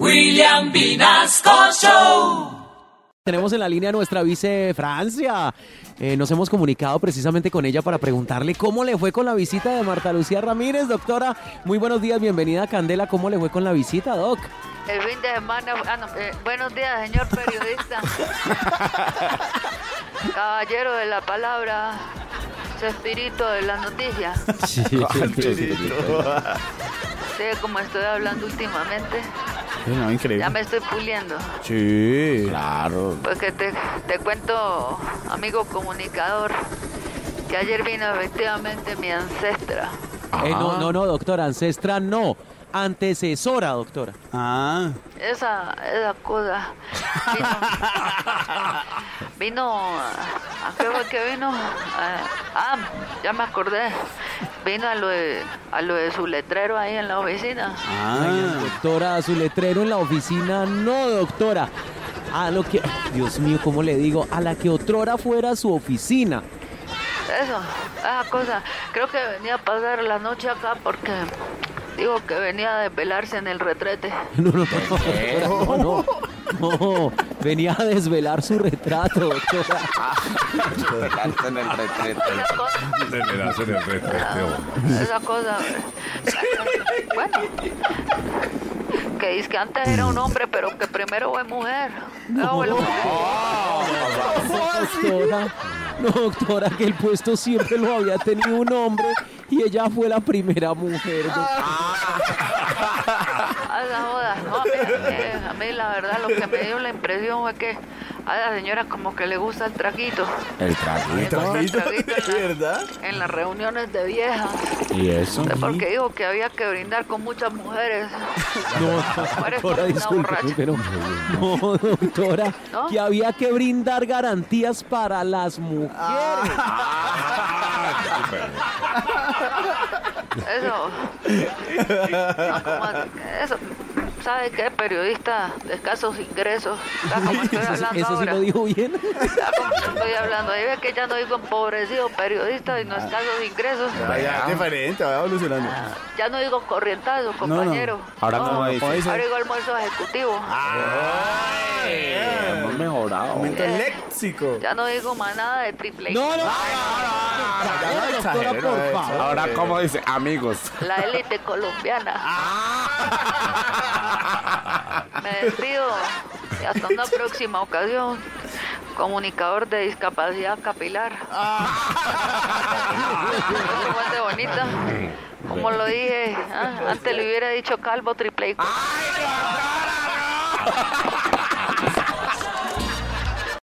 William Vinasco Show. Tenemos en la línea a nuestra vice Francia. Eh, nos hemos comunicado precisamente con ella para preguntarle cómo le fue con la visita de Marta Lucía Ramírez. Doctora, muy buenos días, bienvenida a Candela. ¿Cómo le fue con la visita, Doc? El fin de semana. ah, no, eh, buenos días, señor periodista. Caballero de la palabra. Su espíritu de las noticias. Sí, Sé cómo estoy hablando últimamente. No, increíble. Ya me estoy puliendo. Sí, claro. Pues que te, te cuento, amigo comunicador, que ayer vino efectivamente mi ancestra. Eh, no, no, no, doctora, ancestra no. Antecesora, doctora. Ah, Esa, esa cosa. Vino. vino ¿A qué fue que vino? Ah, ah, ya me acordé. Vino a lo, de, a lo de su letrero ahí en la oficina. ah. Doctora, su letrero en la oficina, no, doctora. A lo que, Dios mío, ¿cómo le digo? A la que otrora fuera su oficina. Eso, esa cosa. Creo que venía a pasar la noche acá porque digo que venía a desvelarse en el retrete. No, no, no, no, no, no. Venía a desvelar su retrato, doctora. en el retrete. Esa cosa. Esa cosa. Bueno. Que dice que antes era un hombre, pero que primero fue mujer. Fue mujer. Doctora, no, doctora, que el puesto siempre lo había tenido un hombre y ella fue la primera mujer. doctora. A esa joda. No, a, mí, eh, a mí la verdad lo que me dio la impresión fue que a la señora como que le gusta el traguito. El traguito. el traguito en, la- en las reuniones de viejas. ¿Y eso? Porque dijo que había que brindar con muchas mujeres. No, Mujeres doctora, disculpe, pero no, doctora, ¿No? que había que brindar garantías para las mujeres. Eso. No, como- eso. ¿Sabe qué? Periodista de escasos ingresos. Ya como estoy Eso, hablando eso sí ahora. lo dijo bien. Ya como estoy hablando. Ahí ve que ya no digo empobrecido periodista y no escasos ingresos. Vaya, diferente, va evolucionando. Ya no digo corrientazo, compañero. Ahora No, cómo dice. Ahora digo almuerzo ejecutivo. Hemos mejorado. Aumento el léxico. Ya no digo manada de triple. No, no, ya no. Ahora, ¿cómo dice? Amigos. La élite colombiana. Me despido y hasta una próxima ocasión. Comunicador de discapacidad capilar. Igual de bonita. Como lo dije, ah, antes le hubiera dicho calvo triple.